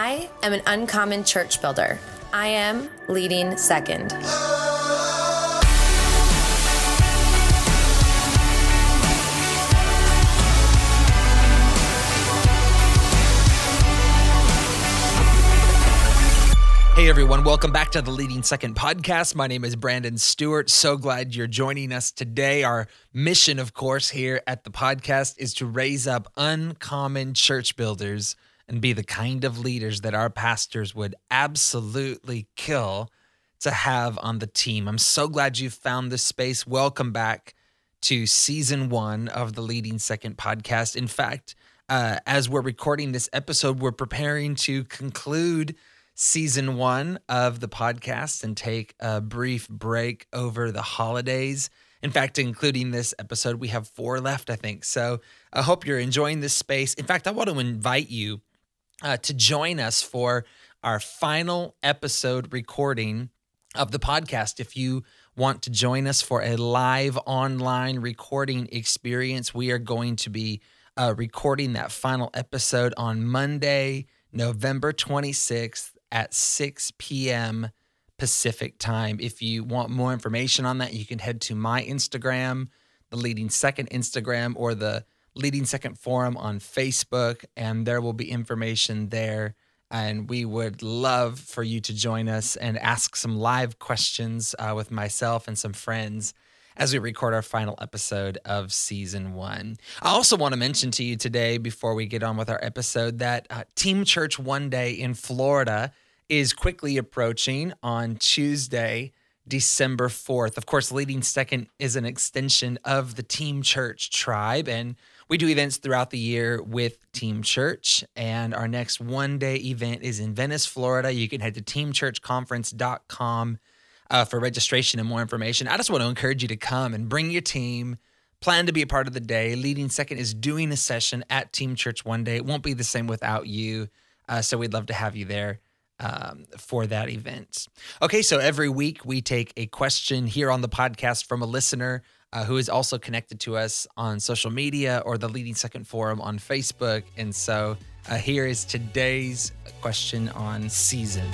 I am an uncommon church builder. I am leading second. Hey everyone, welcome back to the Leading Second podcast. My name is Brandon Stewart. So glad you're joining us today. Our mission, of course, here at the podcast is to raise up uncommon church builders and be the kind of leaders that our pastors would absolutely kill to have on the team. I'm so glad you found this space. Welcome back to season one of the Leading Second podcast. In fact, uh, as we're recording this episode, we're preparing to conclude season one of the podcast and take a brief break over the holidays. In fact, including this episode, we have four left, I think. So I hope you're enjoying this space. In fact, I want to invite you uh, to join us for our final episode recording of the podcast. If you want to join us for a live online recording experience, we are going to be uh, recording that final episode on Monday, November 26th at 6 p.m. Pacific time. If you want more information on that, you can head to my Instagram, the Leading Second Instagram, or the Leading Second Forum on Facebook, and there will be information there. And we would love for you to join us and ask some live questions uh, with myself and some friends as we record our final episode of season one. I also want to mention to you today, before we get on with our episode, that uh, Team Church One Day in Florida is quickly approaching on Tuesday, December 4th. Of course, Leading Second is an extension of the Team Church tribe, and we do events throughout the year with Team Church. And our next one day event is in Venice, Florida. You can head to teamchurchconference.com uh, for registration and more information. I just want to encourage you to come and bring your team. Plan to be a part of the day. Leading Second is doing a session at Team Church one day. It won't be the same without you. Uh, so we'd love to have you there um, for that event. Okay, so every week we take a question here on the podcast from a listener uh, who is also connected to us on social media or the Leading Second Forum on Facebook. And so uh, here is today's question on season.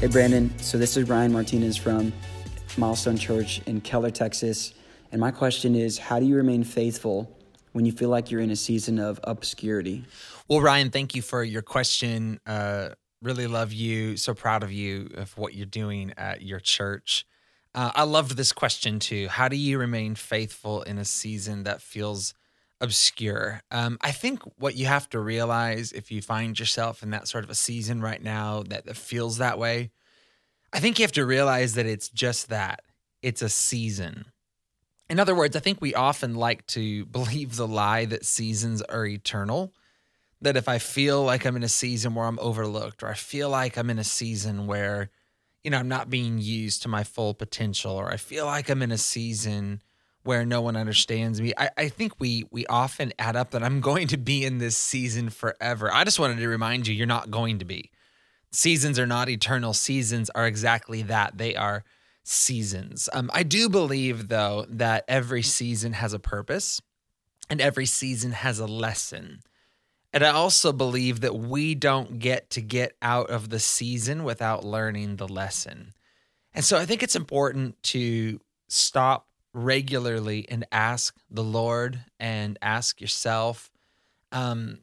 Hey, Brandon. So this is Ryan Martinez from Milestone Church in Keller, Texas. And my question is how do you remain faithful when you feel like you're in a season of obscurity? Well, Ryan, thank you for your question. Uh, really love you. So proud of you of what you're doing at your church. Uh, I loved this question too. How do you remain faithful in a season that feels obscure? Um, I think what you have to realize if you find yourself in that sort of a season right now that, that feels that way, I think you have to realize that it's just that it's a season. In other words, I think we often like to believe the lie that seasons are eternal. That if I feel like I'm in a season where I'm overlooked, or I feel like I'm in a season where, you know, I'm not being used to my full potential, or I feel like I'm in a season where no one understands me. I, I think we we often add up that I'm going to be in this season forever. I just wanted to remind you, you're not going to be. Seasons are not eternal. Seasons are exactly that. They are seasons. Um, I do believe, though, that every season has a purpose and every season has a lesson. And I also believe that we don't get to get out of the season without learning the lesson. And so I think it's important to stop regularly and ask the Lord and ask yourself, um,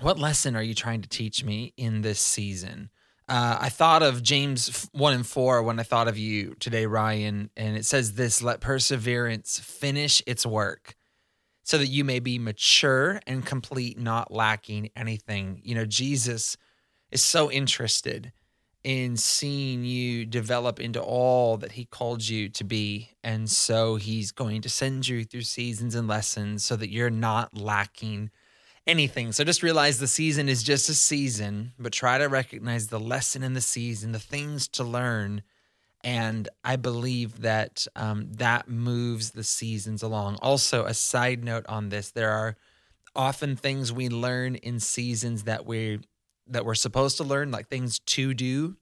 what lesson are you trying to teach me in this season? Uh, I thought of James 1 and 4 when I thought of you today, Ryan, and it says this let perseverance finish its work so that you may be mature and complete, not lacking anything. You know, Jesus is so interested in seeing you develop into all that he called you to be. And so he's going to send you through seasons and lessons so that you're not lacking anything. So just realize the season is just a season, but try to recognize the lesson in the season, the things to learn. And I believe that um, that moves the seasons along. Also, a side note on this: there are often things we learn in seasons that we that we're supposed to learn, like things to do.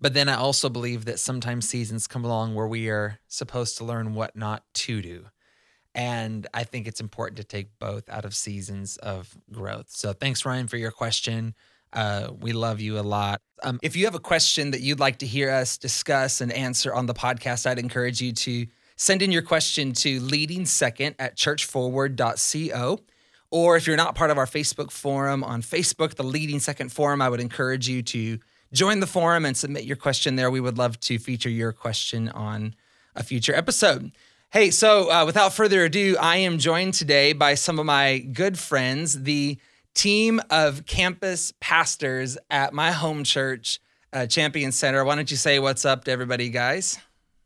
But then I also believe that sometimes seasons come along where we are supposed to learn what not to do. And I think it's important to take both out of seasons of growth. So thanks, Ryan, for your question. Uh, we love you a lot. Um, if you have a question that you'd like to hear us discuss and answer on the podcast, I'd encourage you to send in your question to leading second at churchforward.co. Or if you're not part of our Facebook forum on Facebook, the Leading Second Forum, I would encourage you to join the forum and submit your question there. We would love to feature your question on a future episode. Hey, so uh, without further ado, I am joined today by some of my good friends, the team of campus pastors at my home church, uh, Champion Center. Why don't you say what's up to everybody, guys?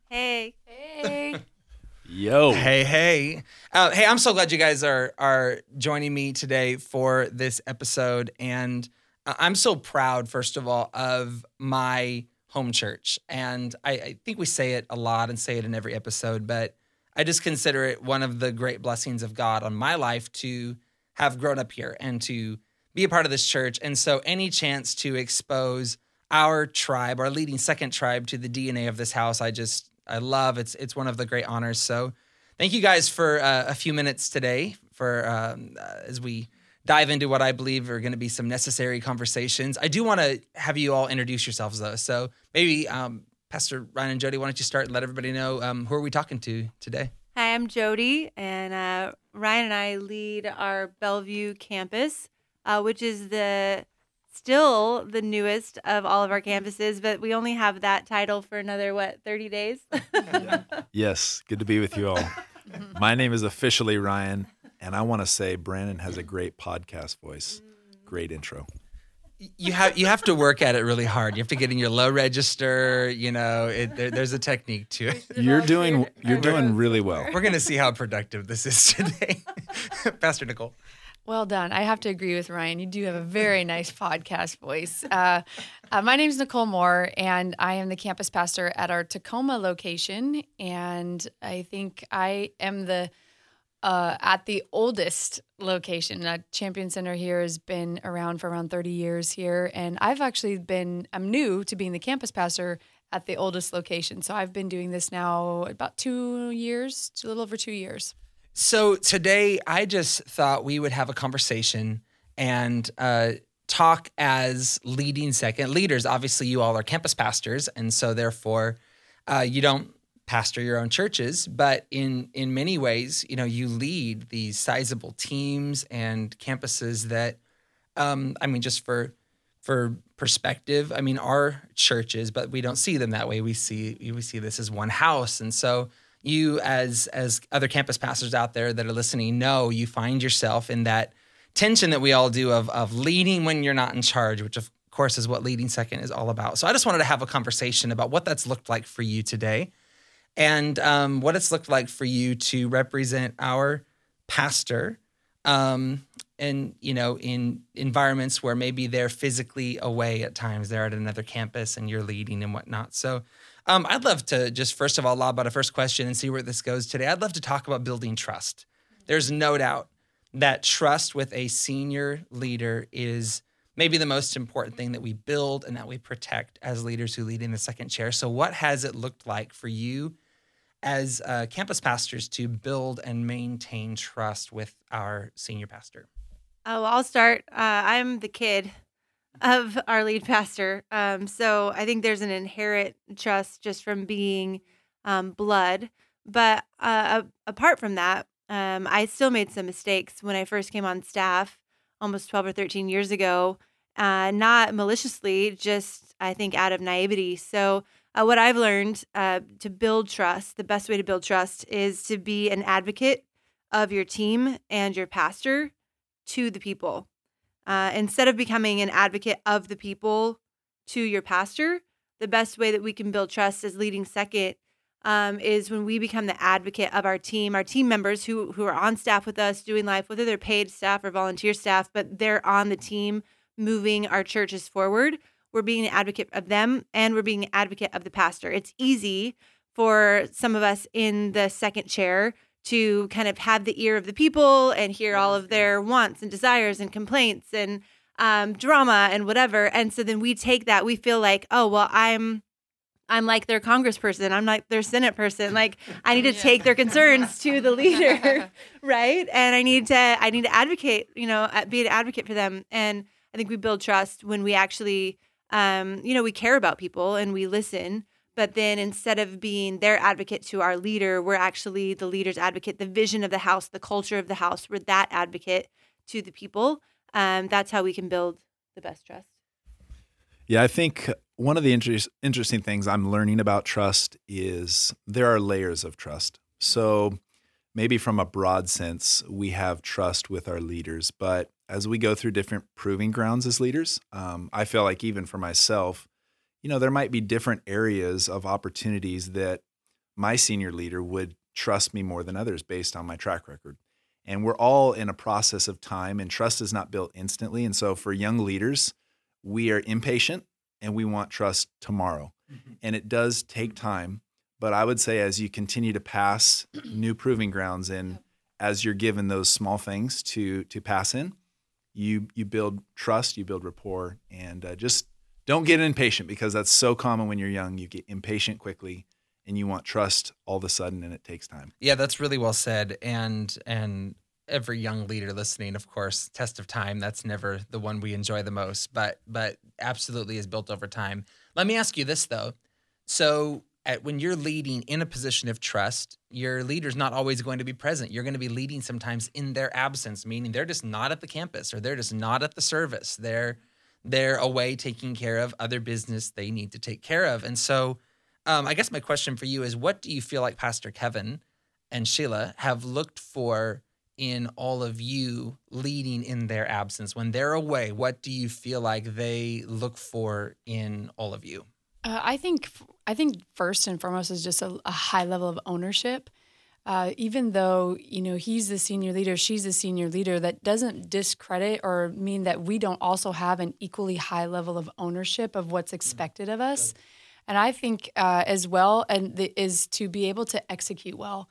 Hey. Hey. Yo. Hey, hey, uh, hey! I'm so glad you guys are are joining me today for this episode, and uh, I'm so proud, first of all, of my home church. And I, I think we say it a lot and say it in every episode, but I just consider it one of the great blessings of God on my life to have grown up here and to be a part of this church. And so, any chance to expose our tribe, our leading second tribe, to the DNA of this house, I just I love. It's it's one of the great honors. So, thank you guys for uh, a few minutes today for um, uh, as we dive into what I believe are going to be some necessary conversations. I do want to have you all introduce yourselves though. So maybe um, Pastor Ryan and Jody, why don't you start and let everybody know um, who are we talking to today? Hi, I'm Jody, and uh, Ryan and I lead our Bellevue campus, uh, which is the still the newest of all of our campuses, but we only have that title for another what 30 days. Yes, good to be with you all. My name is officially Ryan, and I want to say Brandon has a great podcast voice. Great intro. You have you have to work at it really hard. You have to get in your low register. You know, it, there, there's a technique to it. You're doing you're doing really well. We're going to see how productive this is today, Pastor Nicole. Well done. I have to agree with Ryan. You do have a very nice podcast voice. Uh, uh, my name is Nicole Moore, and I am the campus pastor at our Tacoma location. And I think I am the uh, at the oldest location. Uh, Champion Center here has been around for around 30 years here, and I've actually been I'm new to being the campus pastor at the oldest location. So I've been doing this now about two years, a little over two years. So today, I just thought we would have a conversation and uh, talk as leading second leaders. Obviously, you all are campus pastors, and so therefore, uh, you don't pastor your own churches, but in in many ways, you know, you lead these sizable teams and campuses that, um, I mean, just for for perspective, I mean, our churches, but we don't see them that way. We see we see this as one house, and so you as as other campus pastors out there that are listening know you find yourself in that tension that we all do of of leading when you're not in charge, which of course is what leading second is all about. So I just wanted to have a conversation about what that's looked like for you today, and um, what it's looked like for you to represent our pastor. Um, and you know, in environments where maybe they're physically away at times, they're at another campus and you're leading and whatnot. So um, I'd love to just first of all lob out a first question and see where this goes today. I'd love to talk about building trust. There's no doubt that trust with a senior leader is maybe the most important thing that we build and that we protect as leaders who lead in the second chair. So, what has it looked like for you as uh, campus pastors to build and maintain trust with our senior pastor? Oh, I'll start. Uh, I'm the kid of our lead pastor. Um, so I think there's an inherent trust just from being um, blood. But uh, apart from that, um, I still made some mistakes when I first came on staff almost 12 or 13 years ago, uh, not maliciously, just I think out of naivety. So, uh, what I've learned uh, to build trust, the best way to build trust is to be an advocate of your team and your pastor to the people. Uh, instead of becoming an advocate of the people to your pastor, the best way that we can build trust is leading second um, is when we become the advocate of our team, our team members who who are on staff with us doing life, whether they're paid staff or volunteer staff, but they're on the team moving our churches forward. We're being an advocate of them and we're being an advocate of the pastor. It's easy for some of us in the second chair to kind of have the ear of the people and hear all of their wants and desires and complaints and um, drama and whatever. And so then we take that, we feel like, oh, well, I'm I'm like their congressperson. I'm like their senate person. Like I need to take their concerns to the leader, right? And I need to I need to advocate, you know, be an advocate for them. And I think we build trust when we actually, um, you know, we care about people and we listen. But then instead of being their advocate to our leader, we're actually the leader's advocate, the vision of the house, the culture of the house. We're that advocate to the people. Um, that's how we can build the best trust. Yeah, I think one of the inter- interesting things I'm learning about trust is there are layers of trust. So maybe from a broad sense, we have trust with our leaders, but as we go through different proving grounds as leaders, um, I feel like even for myself, you know, there might be different areas of opportunities that my senior leader would trust me more than others based on my track record. And we're all in a process of time, and trust is not built instantly. And so for young leaders, we are impatient and we want trust tomorrow. Mm-hmm. And it does take time. But I would say as you continue to pass new proving grounds and as you're given those small things to to pass in, you you build trust, you build rapport, and uh, just don't get impatient because that's so common when you're young. You get impatient quickly, and you want trust all of a sudden, and it takes time. Yeah, that's really well said. And and every young leader listening, of course, test of time. That's never the one we enjoy the most, but but absolutely is built over time. Let me ask you this though. So at, when you're leading in a position of trust, your leader's not always going to be present. You're going to be leading sometimes in their absence, meaning they're just not at the campus or they're just not at the service. They're they're away taking care of other business they need to take care of. And so, um, I guess my question for you is, what do you feel like Pastor Kevin and Sheila have looked for in all of you leading in their absence when they're away? What do you feel like they look for in all of you? Uh, I think I think first and foremost is just a, a high level of ownership. Uh, even though you know he's the senior leader, she's the senior leader, that doesn't discredit or mean that we don't also have an equally high level of ownership of what's expected of us. And I think uh, as well, and the, is to be able to execute well.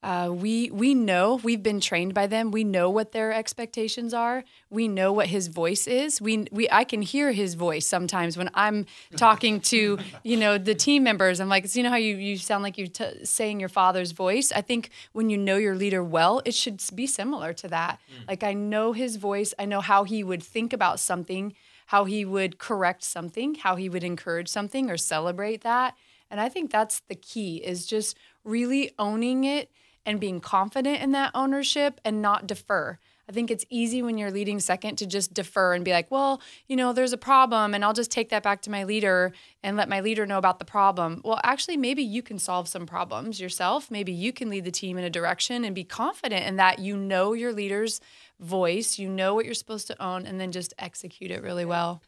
Uh, we we know we've been trained by them. We know what their expectations are. We know what his voice is. We we I can hear his voice sometimes when I'm talking to you know the team members. I'm like, you know how you you sound like you're t- saying your father's voice. I think when you know your leader well, it should be similar to that. Mm. Like I know his voice. I know how he would think about something, how he would correct something, how he would encourage something or celebrate that. And I think that's the key is just really owning it and being confident in that ownership and not defer. I think it's easy when you're leading second to just defer and be like, well, you know, there's a problem and I'll just take that back to my leader and let my leader know about the problem. Well, actually, maybe you can solve some problems yourself. Maybe you can lead the team in a direction and be confident in that you know your leader's voice, you know what you're supposed to own, and then just execute it really well.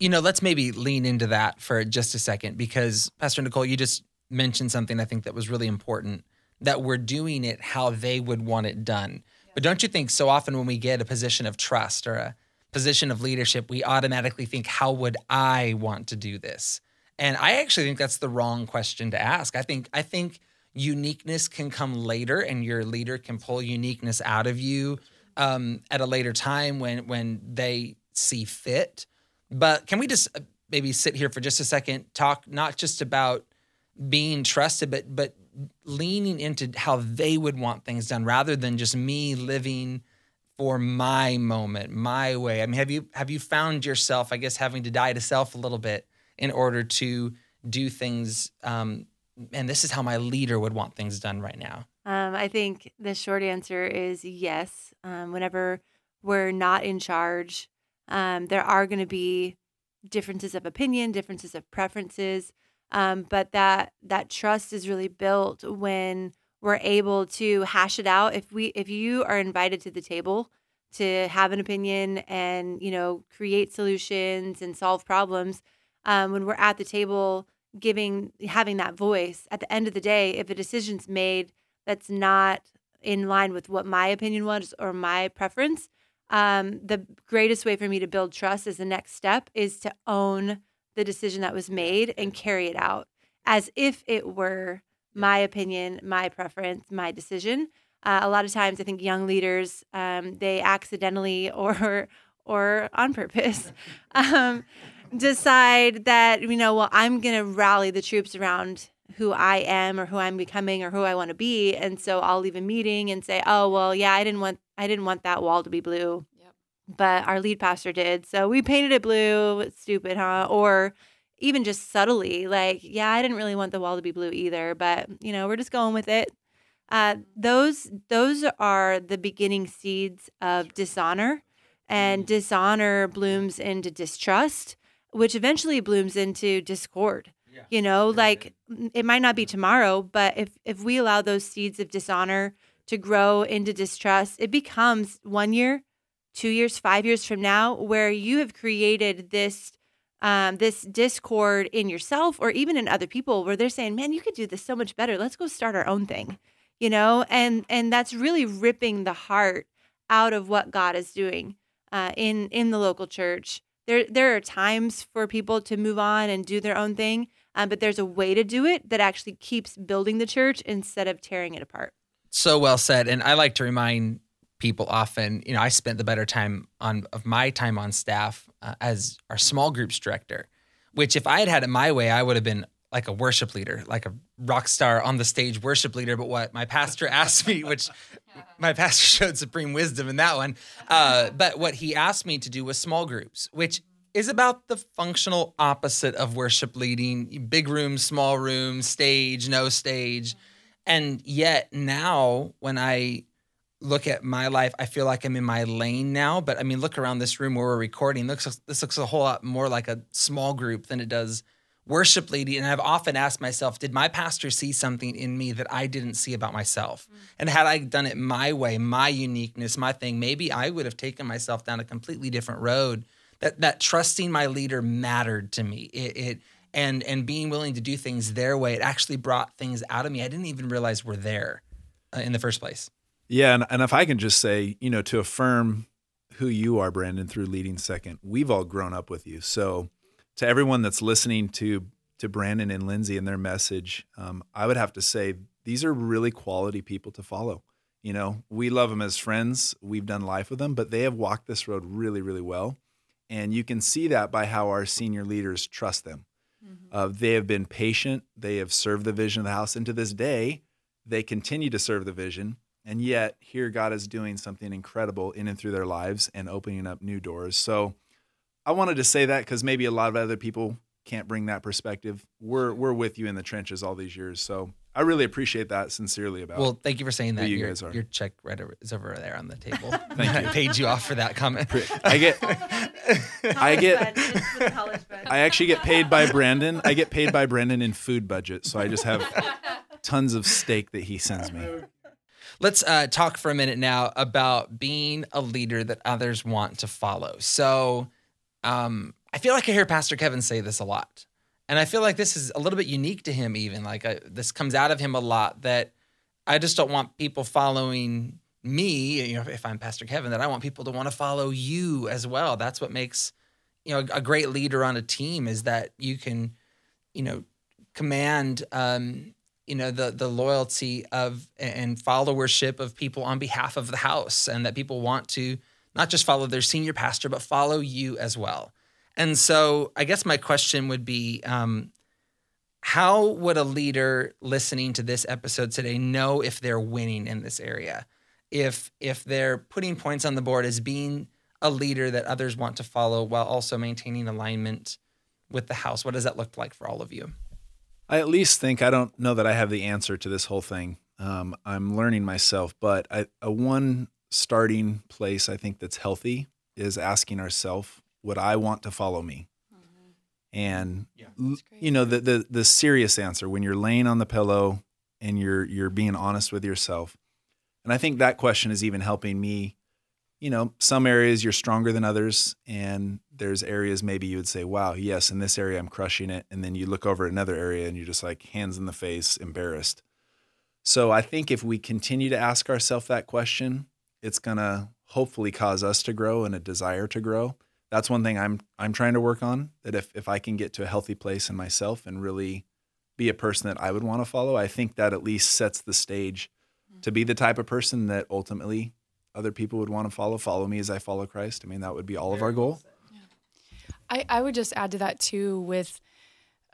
You know, let's maybe lean into that for just a second because Pastor Nicole, you just mentioned something I think that was really important that we're doing it how they would want it done. But don't you think so often when we get a position of trust or a position of leadership, we automatically think, how would I want to do this? And I actually think that's the wrong question to ask. I think I think uniqueness can come later, and your leader can pull uniqueness out of you um, at a later time when when they see fit. But can we just uh, maybe sit here for just a second, talk not just about being trusted, but but leaning into how they would want things done rather than just me living for my moment, my way. I mean, have you have you found yourself, I guess, having to die to self a little bit in order to do things? Um, and this is how my leader would want things done right now. Um, I think the short answer is yes. Um, whenever we're not in charge, um, there are going to be differences of opinion, differences of preferences. Um, but that that trust is really built when we're able to hash it out. If we if you are invited to the table to have an opinion and you know create solutions and solve problems, um, when we're at the table giving having that voice at the end of the day, if a decision's made that's not in line with what my opinion was or my preference, um, the greatest way for me to build trust as the next step is to own the decision that was made and carry it out as if it were my opinion, my preference, my decision. Uh, a lot of times, I think young leaders um, they accidentally or or on purpose um, decide that you know, well, I'm going to rally the troops around who I am or who I'm becoming or who I want to be, and so I'll leave a meeting and say, "Oh, well, yeah, I didn't want I didn't want that wall to be blue." But our lead pastor did. So we painted it blue. It's stupid, huh? Or even just subtly, like, yeah, I didn't really want the wall to be blue either, but you know, we're just going with it. Uh, those those are the beginning seeds of dishonor, and dishonor blooms into distrust, which eventually blooms into discord. You know, like n- it might not be tomorrow, but if if we allow those seeds of dishonor to grow into distrust, it becomes one year, two years, five years from now, where you have created this um, this discord in yourself or even in other people, where they're saying, "Man, you could do this so much better. Let's go start our own thing," you know, and and that's really ripping the heart out of what God is doing uh, in in the local church. There there are times for people to move on and do their own thing, um, but there's a way to do it that actually keeps building the church instead of tearing it apart. So well said. And I like to remind people often, you know, I spent the better time on of my time on staff uh, as our small groups director, which if I had had it my way, I would have been like a worship leader, like a rock star on the stage worship leader. But what my pastor asked me, which my pastor showed supreme wisdom in that one. Uh, but what he asked me to do was small groups, which is about the functional opposite of worship leading big room small room stage, no stage. And yet now, when I look at my life, I feel like I'm in my lane now. But I mean, look around this room where we're recording. Looks this looks a whole lot more like a small group than it does worship leading. And I've often asked myself, did my pastor see something in me that I didn't see about myself? And had I done it my way, my uniqueness, my thing, maybe I would have taken myself down a completely different road. That that trusting my leader mattered to me. It, it and and being willing to do things their way. It actually brought things out of me I didn't even realize were there uh, in the first place. Yeah, and, and if I can just say, you know, to affirm who you are, Brandon, through leading second, we've all grown up with you. So, to everyone that's listening to to Brandon and Lindsay and their message, um, I would have to say these are really quality people to follow. You know, we love them as friends. We've done life with them, but they have walked this road really, really well, and you can see that by how our senior leaders trust them. Uh, they have been patient. They have served the vision of the house, and to this day, they continue to serve the vision. And yet, here God is doing something incredible in and through their lives and opening up new doors. So, I wanted to say that because maybe a lot of other people can't bring that perspective. We're we're with you in the trenches all these years, so I really appreciate that sincerely about. Well, thank you for saying that. you your, guys are. your check right over, is over there on the table. Thank I you. paid you off for that comment. I get I get I actually get paid by Brandon. I get paid by Brandon in food budget, so I just have tons of steak that he sends me. Let's uh, talk for a minute now about being a leader that others want to follow. So, um, I feel like I hear Pastor Kevin say this a lot, and I feel like this is a little bit unique to him. Even like I, this comes out of him a lot. That I just don't want people following me. You know, if I'm Pastor Kevin, that I want people to want to follow you as well. That's what makes you know a great leader on a team is that you can, you know, command um, you know the the loyalty of and followership of people on behalf of the house and that people want to not just follow their senior pastor but follow you as well. And so i guess my question would be um, how would a leader listening to this episode today know if they're winning in this area? If if they're putting points on the board as being a leader that others want to follow while also maintaining alignment with the house what does that look like for all of you I at least think I don't know that I have the answer to this whole thing. Um, I'm learning myself, but I, a one starting place I think that's healthy is asking ourselves, would I want to follow me? And l- you know the, the the serious answer when you're laying on the pillow and you're you're being honest with yourself. And I think that question is even helping me. You know, some areas you're stronger than others, and there's areas maybe you would say, "Wow, yes, in this area I'm crushing it," and then you look over at another area and you're just like hands in the face, embarrassed. So I think if we continue to ask ourselves that question, it's gonna hopefully cause us to grow and a desire to grow. That's one thing I'm I'm trying to work on. That if if I can get to a healthy place in myself and really be a person that I would want to follow, I think that at least sets the stage mm-hmm. to be the type of person that ultimately other people would want to follow. Follow me as I follow Christ. I mean, that would be all of our goal. I, I would just add to that too with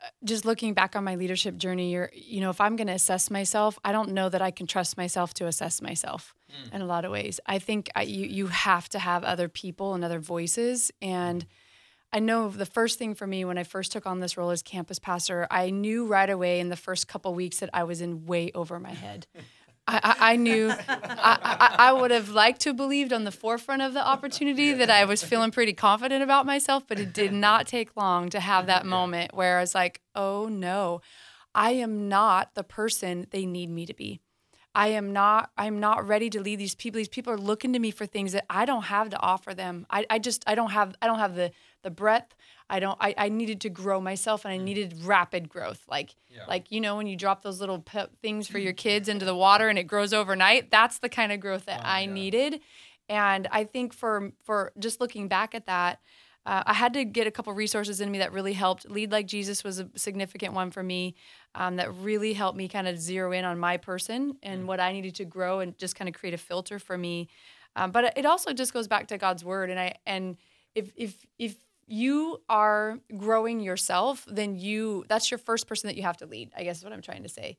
uh, just looking back on my leadership journey you're you know if i'm going to assess myself i don't know that i can trust myself to assess myself mm. in a lot of ways i think I, you you have to have other people and other voices and i know the first thing for me when i first took on this role as campus pastor i knew right away in the first couple weeks that i was in way over my head I, I, knew I, I, I, would have liked to have believed on the forefront of the opportunity that I was feeling pretty confident about myself, but it did not take long to have that moment where I was like, oh no, I am not the person they need me to be. I am not I'm not ready to lead these people. These people are looking to me for things that I don't have to offer them. I, I just I don't have I don't have the the breadth. I don't I, I needed to grow myself and I mm. needed rapid growth. Like yeah. like you know when you drop those little pe- things for your kids into the water and it grows overnight, that's the kind of growth that oh, I yeah. needed. And I think for for just looking back at that, uh, I had to get a couple resources in me that really helped. Lead Like Jesus was a significant one for me um, that really helped me kind of zero in on my person and mm. what I needed to grow and just kind of create a filter for me. Um, but it also just goes back to God's word. And I and if if if you are growing yourself, then you that's your first person that you have to lead. I guess is what I'm trying to say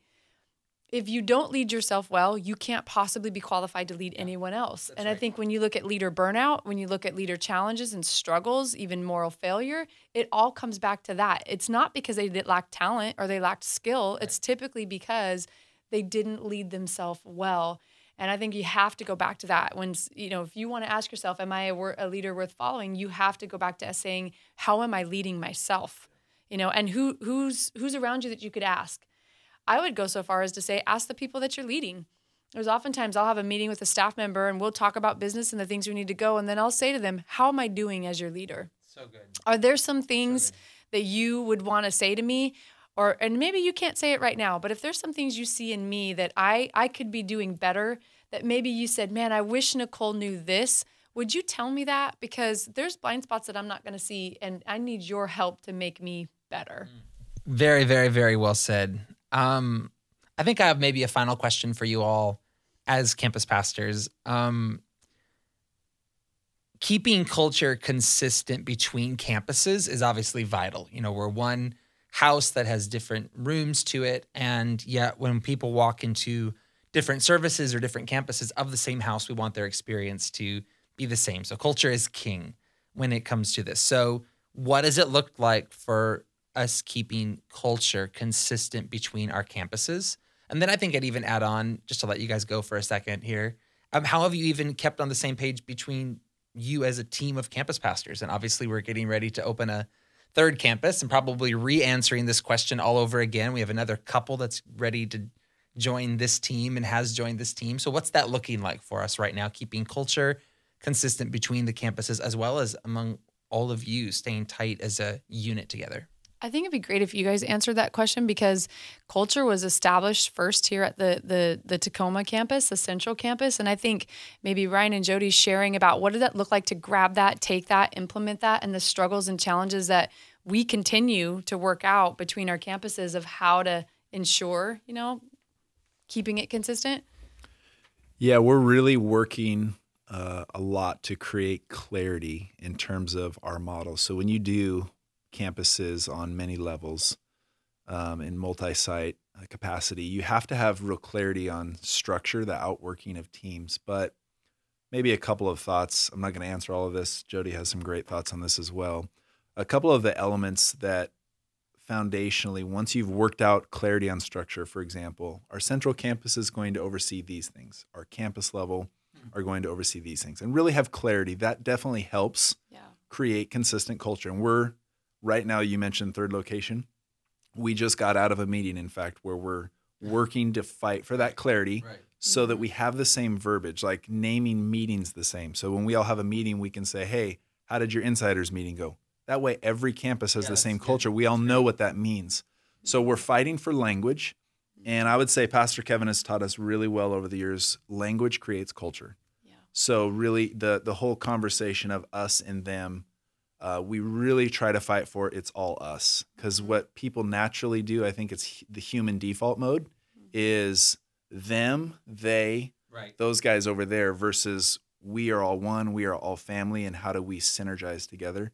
if you don't lead yourself well, you can't possibly be qualified to lead anyone else. That's and right. I think when you look at leader burnout, when you look at leader challenges and struggles, even moral failure, it all comes back to that. It's not because they lack talent or they lacked skill, right. it's typically because they didn't lead themselves well. And I think you have to go back to that. When, you know, if you want to ask yourself, am I a, a leader worth following? You have to go back to saying, how am I leading myself? You know, and who who's who's around you that you could ask? I would go so far as to say, ask the people that you're leading. There's oftentimes I'll have a meeting with a staff member and we'll talk about business and the things we need to go. And then I'll say to them, How am I doing as your leader? So good. Are there some things so that you would want to say to me? Or and maybe you can't say it right now, but if there's some things you see in me that I I could be doing better, that maybe you said, Man, I wish Nicole knew this. Would you tell me that? Because there's blind spots that I'm not gonna see and I need your help to make me better. Very, very, very well said. Um, I think I have maybe a final question for you all as campus pastors. Um, keeping culture consistent between campuses is obviously vital. You know, we're one house that has different rooms to it. And yet, when people walk into different services or different campuses of the same house, we want their experience to be the same. So, culture is king when it comes to this. So, what does it look like for us keeping culture consistent between our campuses. And then I think I'd even add on, just to let you guys go for a second here, um, how have you even kept on the same page between you as a team of campus pastors? And obviously, we're getting ready to open a third campus and probably re answering this question all over again. We have another couple that's ready to join this team and has joined this team. So, what's that looking like for us right now, keeping culture consistent between the campuses as well as among all of you, staying tight as a unit together? I think it'd be great if you guys answered that question because culture was established first here at the the the Tacoma campus, the Central campus, and I think maybe Ryan and Jody sharing about what did that look like to grab that, take that, implement that, and the struggles and challenges that we continue to work out between our campuses of how to ensure, you know, keeping it consistent. Yeah, we're really working uh, a lot to create clarity in terms of our model. So when you do campuses on many levels um, in multi-site uh, capacity, you have to have real clarity on structure, the outworking of teams. But maybe a couple of thoughts. I'm not going to answer all of this. Jody has some great thoughts on this as well. A couple of the elements that foundationally, once you've worked out clarity on structure, for example, our central campus is going to oversee these things. Our campus level hmm. are going to oversee these things and really have clarity. That definitely helps yeah. create consistent culture. And we're right now you mentioned third location. We just got out of a meeting, in fact, where we're working to fight for that clarity right. so that we have the same verbiage, like naming meetings the same. So when we all have a meeting, we can say, hey, how did your insiders meeting go? That way, every campus has yeah, the same culture. We all know what that means. So we're fighting for language. And I would say Pastor Kevin has taught us really well over the years language creates culture. Yeah. So, really, the, the whole conversation of us and them uh, we really try to fight for it's all us because mm-hmm. what people naturally do i think it's the human default mode mm-hmm. is them they right. those guys over there versus we are all one we are all family and how do we synergize together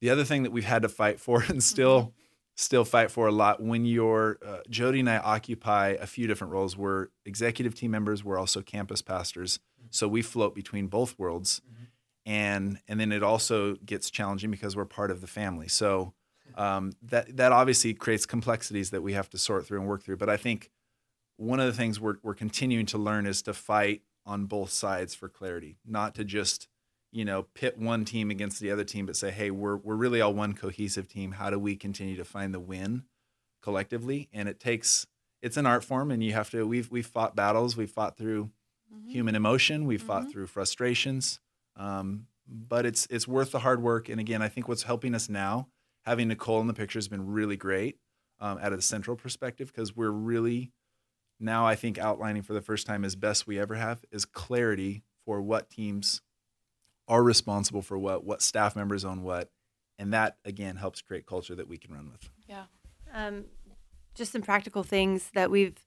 The other thing that we've had to fight for and still still fight for a lot when you're uh, Jody and I occupy a few different roles. We're executive team members. We're also campus pastors, so we float between both worlds, and and then it also gets challenging because we're part of the family. So um, that that obviously creates complexities that we have to sort through and work through. But I think one of the things we're we're continuing to learn is to fight on both sides for clarity, not to just you know pit one team against the other team, but say, hey, we're we're really all one cohesive team. How do we continue to find the win collectively? And it takes it's an art form, and you have to. We've we've fought battles. We've fought through human emotion. We've fought through frustrations. Um, but it's it's worth the hard work. And again, I think what's helping us now, having Nicole in the picture, has been really great um, out of the central perspective because we're really now I think outlining for the first time as best we ever have is clarity for what teams are responsible for what, what staff members own what, and that again helps create culture that we can run with. Yeah. Um, just some practical things that we've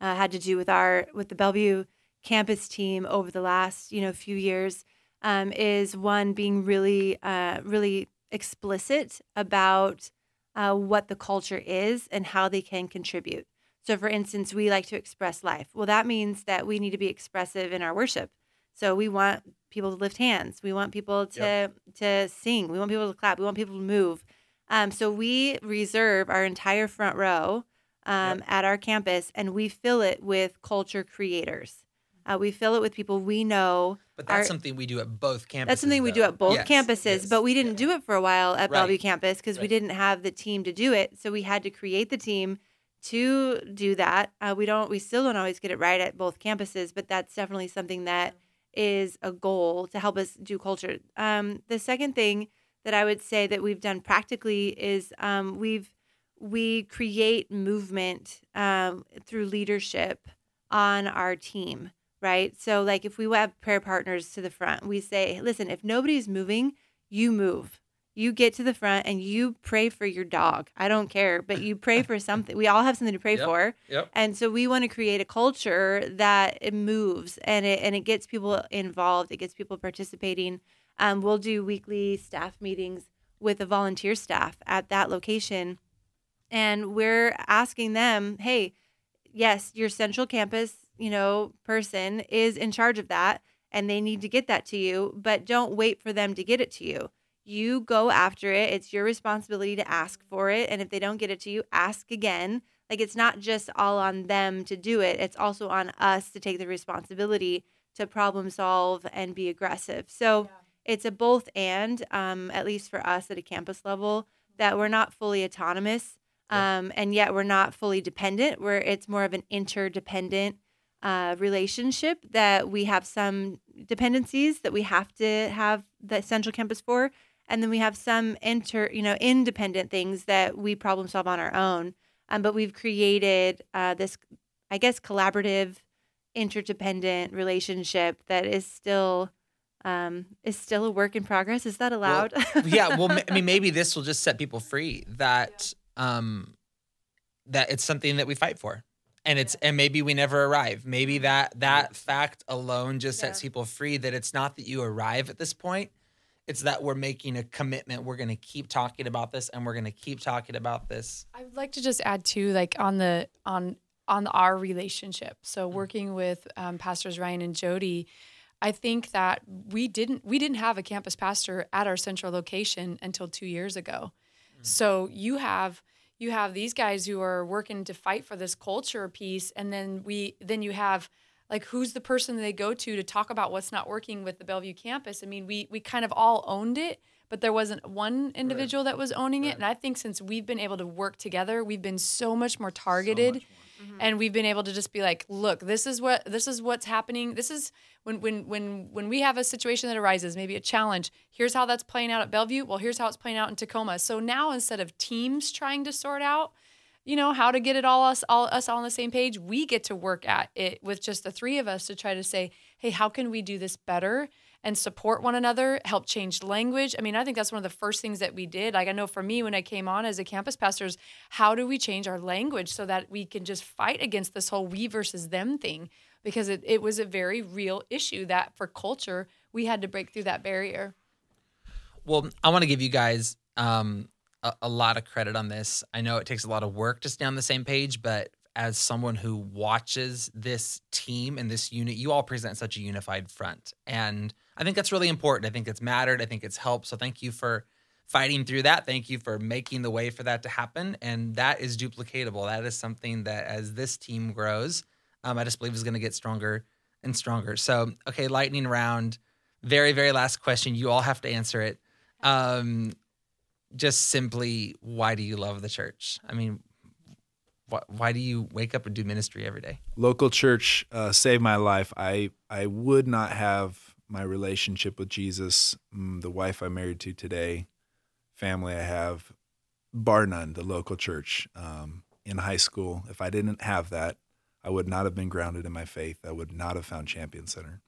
uh, had to do with our with the Bellevue campus team over the last you know few years um, is one being really uh, really explicit about uh, what the culture is and how they can contribute. So, for instance, we like to express life. Well, that means that we need to be expressive in our worship. So we want people to lift hands. We want people to to sing. We want people to clap. We want people to move. Um, so we reserve our entire front row um, at our campus, and we fill it with culture creators. Uh, we fill it with people we know. But that's are- something we do at both campuses. that's something we do at both Yes, campuses, yes. but we didn't do it for a while at Right. Bellevue campus because we didn't have the team to do it. So we had to create the team to do that. Uh, we don't, we still don't always get it right at both campuses, but that's definitely something that is a goal to help us do culture. Um, the second thing that I would say that we've done practically is um, we've we create movement um, through leadership on our team, right? So, like if we have prayer partners to the front, we say, listen, if nobody's moving, you move. You get to the front and you pray for your dog. I don't care, but you pray for something. We all have something to pray Yep. for. Yep. And so we want to create a culture that it moves and it and it gets people involved. It gets people participating. Um, we'll do weekly staff meetings with the volunteer staff at that location, and we're asking them, "Hey, yes, your central campus, you know, person is in charge of that, and they need to get that to you, but don't wait for them to get it to you." You go after it. It's your responsibility to ask for it. And if they don't get it to you, ask again. Like it's not just all on them to do it, it's also on us to take the responsibility to problem solve and be aggressive. So it's a both and, um, at least for us at a campus level, that we're not fully autonomous um, and yet we're not fully dependent, where it's more of an interdependent uh, relationship that we have some dependencies that we have to have the central campus for. And then we have some inter you know independent things that we problem solve on our own. Um, but we've created uh, this i guess collaborative interdependent relationship that is still um, is still a work in progress. Is that allowed? yeah, well, I mean, maybe this will just set people free that um that it's something that we fight for, and it's and maybe we never arrive. Maybe that that fact alone just sets Yeah. people free. That it's not that you arrive at this point. It's that we're making a commitment. We're going to keep talking about this, and we're going to keep talking about this. I would like to just add too, like on the on on our relationship. So Mm. working with um, pastors Ryan and Jody, I think that we didn't we didn't have a campus pastor at our central location until two years ago. Mm. So you have you have these guys who are working to fight for this culture piece, and then we then you have like who's the person they go to to talk about what's not working with the Bellevue campus. I mean, we we kind of all owned it, but there wasn't one individual that was owning it. And I think since we've been able to work together, we've been so much more targeted. Mm-hmm. And we've been able to just be like, look, this is what this is what's happening. This is when when when when we have a situation that arises, maybe a challenge. Here's how that's playing out at Bellevue. Well, here's how it's playing out in Tacoma. So now instead of teams trying to sort out, you know, how to get it all us all us all on the same page, we get to work at it with just the three of us to try to say, hey, how can we do this better? And support one another, help change language. I mean, I think that's one of the first things that we did. Like I know for me when I came on as a campus pastor, is how do we change our language so that we can just fight against this whole we versus them thing? Because it, it was a very real issue that for culture, we had to break through that barrier. Well, I want to give you guys um, a, a lot of credit on this. I know it takes a lot of work to stay on the same page, but as someone who watches this team and this unit, you all present such a unified front. And I think that's really important. I think it's mattered. I think it's helped. So thank you for fighting through that. Thank you for making the way for that to happen. And that is duplicatable. That is something that as this team grows, um, I just believe is going to get stronger and stronger. So, okay, lightning round. Very, very last question. You all have to answer it. Um, just simply, why do you love the church? I mean, why, do you wake up and do ministry every day? Local church uh, saved my life. I I would not have my relationship with Jesus, mm, the wife I'm married to today, family I have, bar none, the local church um, in high school. If I didn't have that, I would not have been grounded in my faith. I would not have found Champion Center.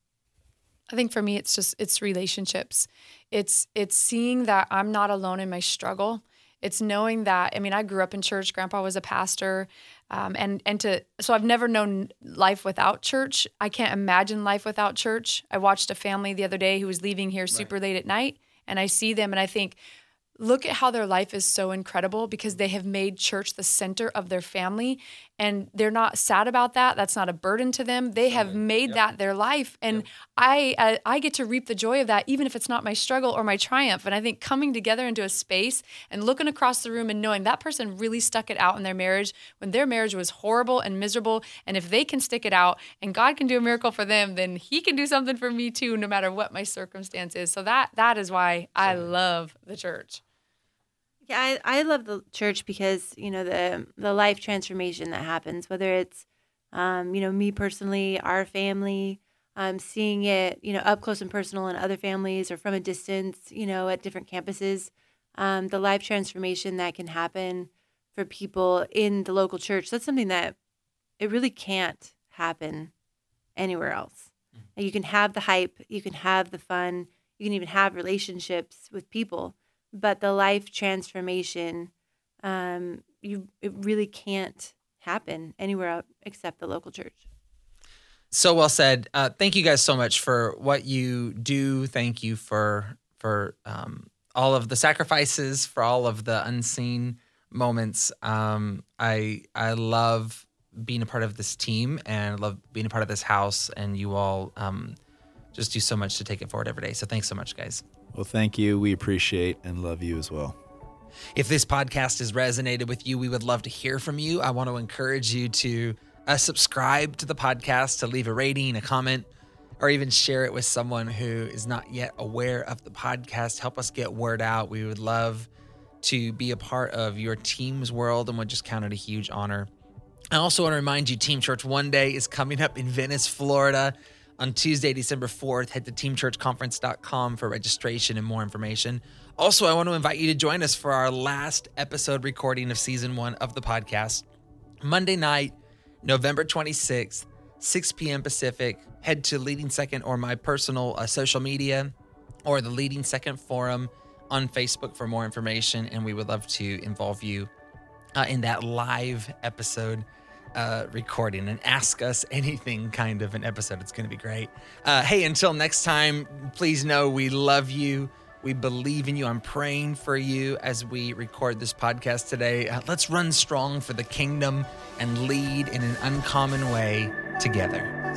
I think for me it's just it's relationships. It's it's seeing that I'm not alone in my struggle. It's knowing that I mean I grew up in church. Grandpa was a pastor, um, and and to so I've never known life without church. I can't imagine life without church. I watched a family the other day who was leaving here super late at night, and I see them and I think look at how their life is so incredible because they have made church the center of their family and they're not sad about that. That's not a burden to them. They have made yep. that their life. And yep. I, I i get to reap the joy of that even if it's not my struggle or my triumph. And i think coming together into a space and looking across the room and knowing that person really stuck it out in their marriage when their marriage was horrible and miserable. And if they can stick it out and god can do a miracle for them then he can do something for me too no matter what my circumstance is. So that that is why i love the church yeah, I, I love the church because you know the the life transformation that happens, whether it's um, you know me personally, our family, um, seeing it you know up close and personal in other families or from a distance, you know at different campuses, um, the life transformation that can happen for people in the local church. That's something that it really can't happen anywhere else. Mm-hmm. You can have the hype, you can have the fun, you can even have relationships with people but the life transformation um, you it really can't happen anywhere except the local church. So well said. Uh, thank you guys so much for what you do. Thank you for for um, all of the sacrifices for all of the unseen moments. Um, i i love being a part of this team and love being a part of this house and you all um, just do so much to take it forward every day. So thanks so much guys well, thank you. We appreciate and love you as well. If this podcast has resonated with you, we would love to hear from you. I want to encourage you to uh, subscribe to the podcast, to leave a rating, a comment, or even share it with someone who is not yet aware of the podcast. Help us get word out. We would love to be a part of your team's world and would just count it a huge honor. I also want to remind you, Team Church One Day is coming up in Venice, Florida on Tuesday, December 4th. Head to teamchurchconference.com for registration and more information. Also, I want to invite you to join us for our last episode recording of season one of the podcast. Monday night, November 26th, 6 p.m. Pacific. Head to Leading Second or my personal uh, social media or the Leading Second Forum on Facebook for more information. And we would love to involve you uh, in that live episode uh, recording and ask us anything kind of an episode. It's going to be great. Uh, hey, until next time, please know we love you. We believe in you. I'm praying for you as we record this podcast today. Uh, let's run strong for the kingdom and lead in an uncommon way together.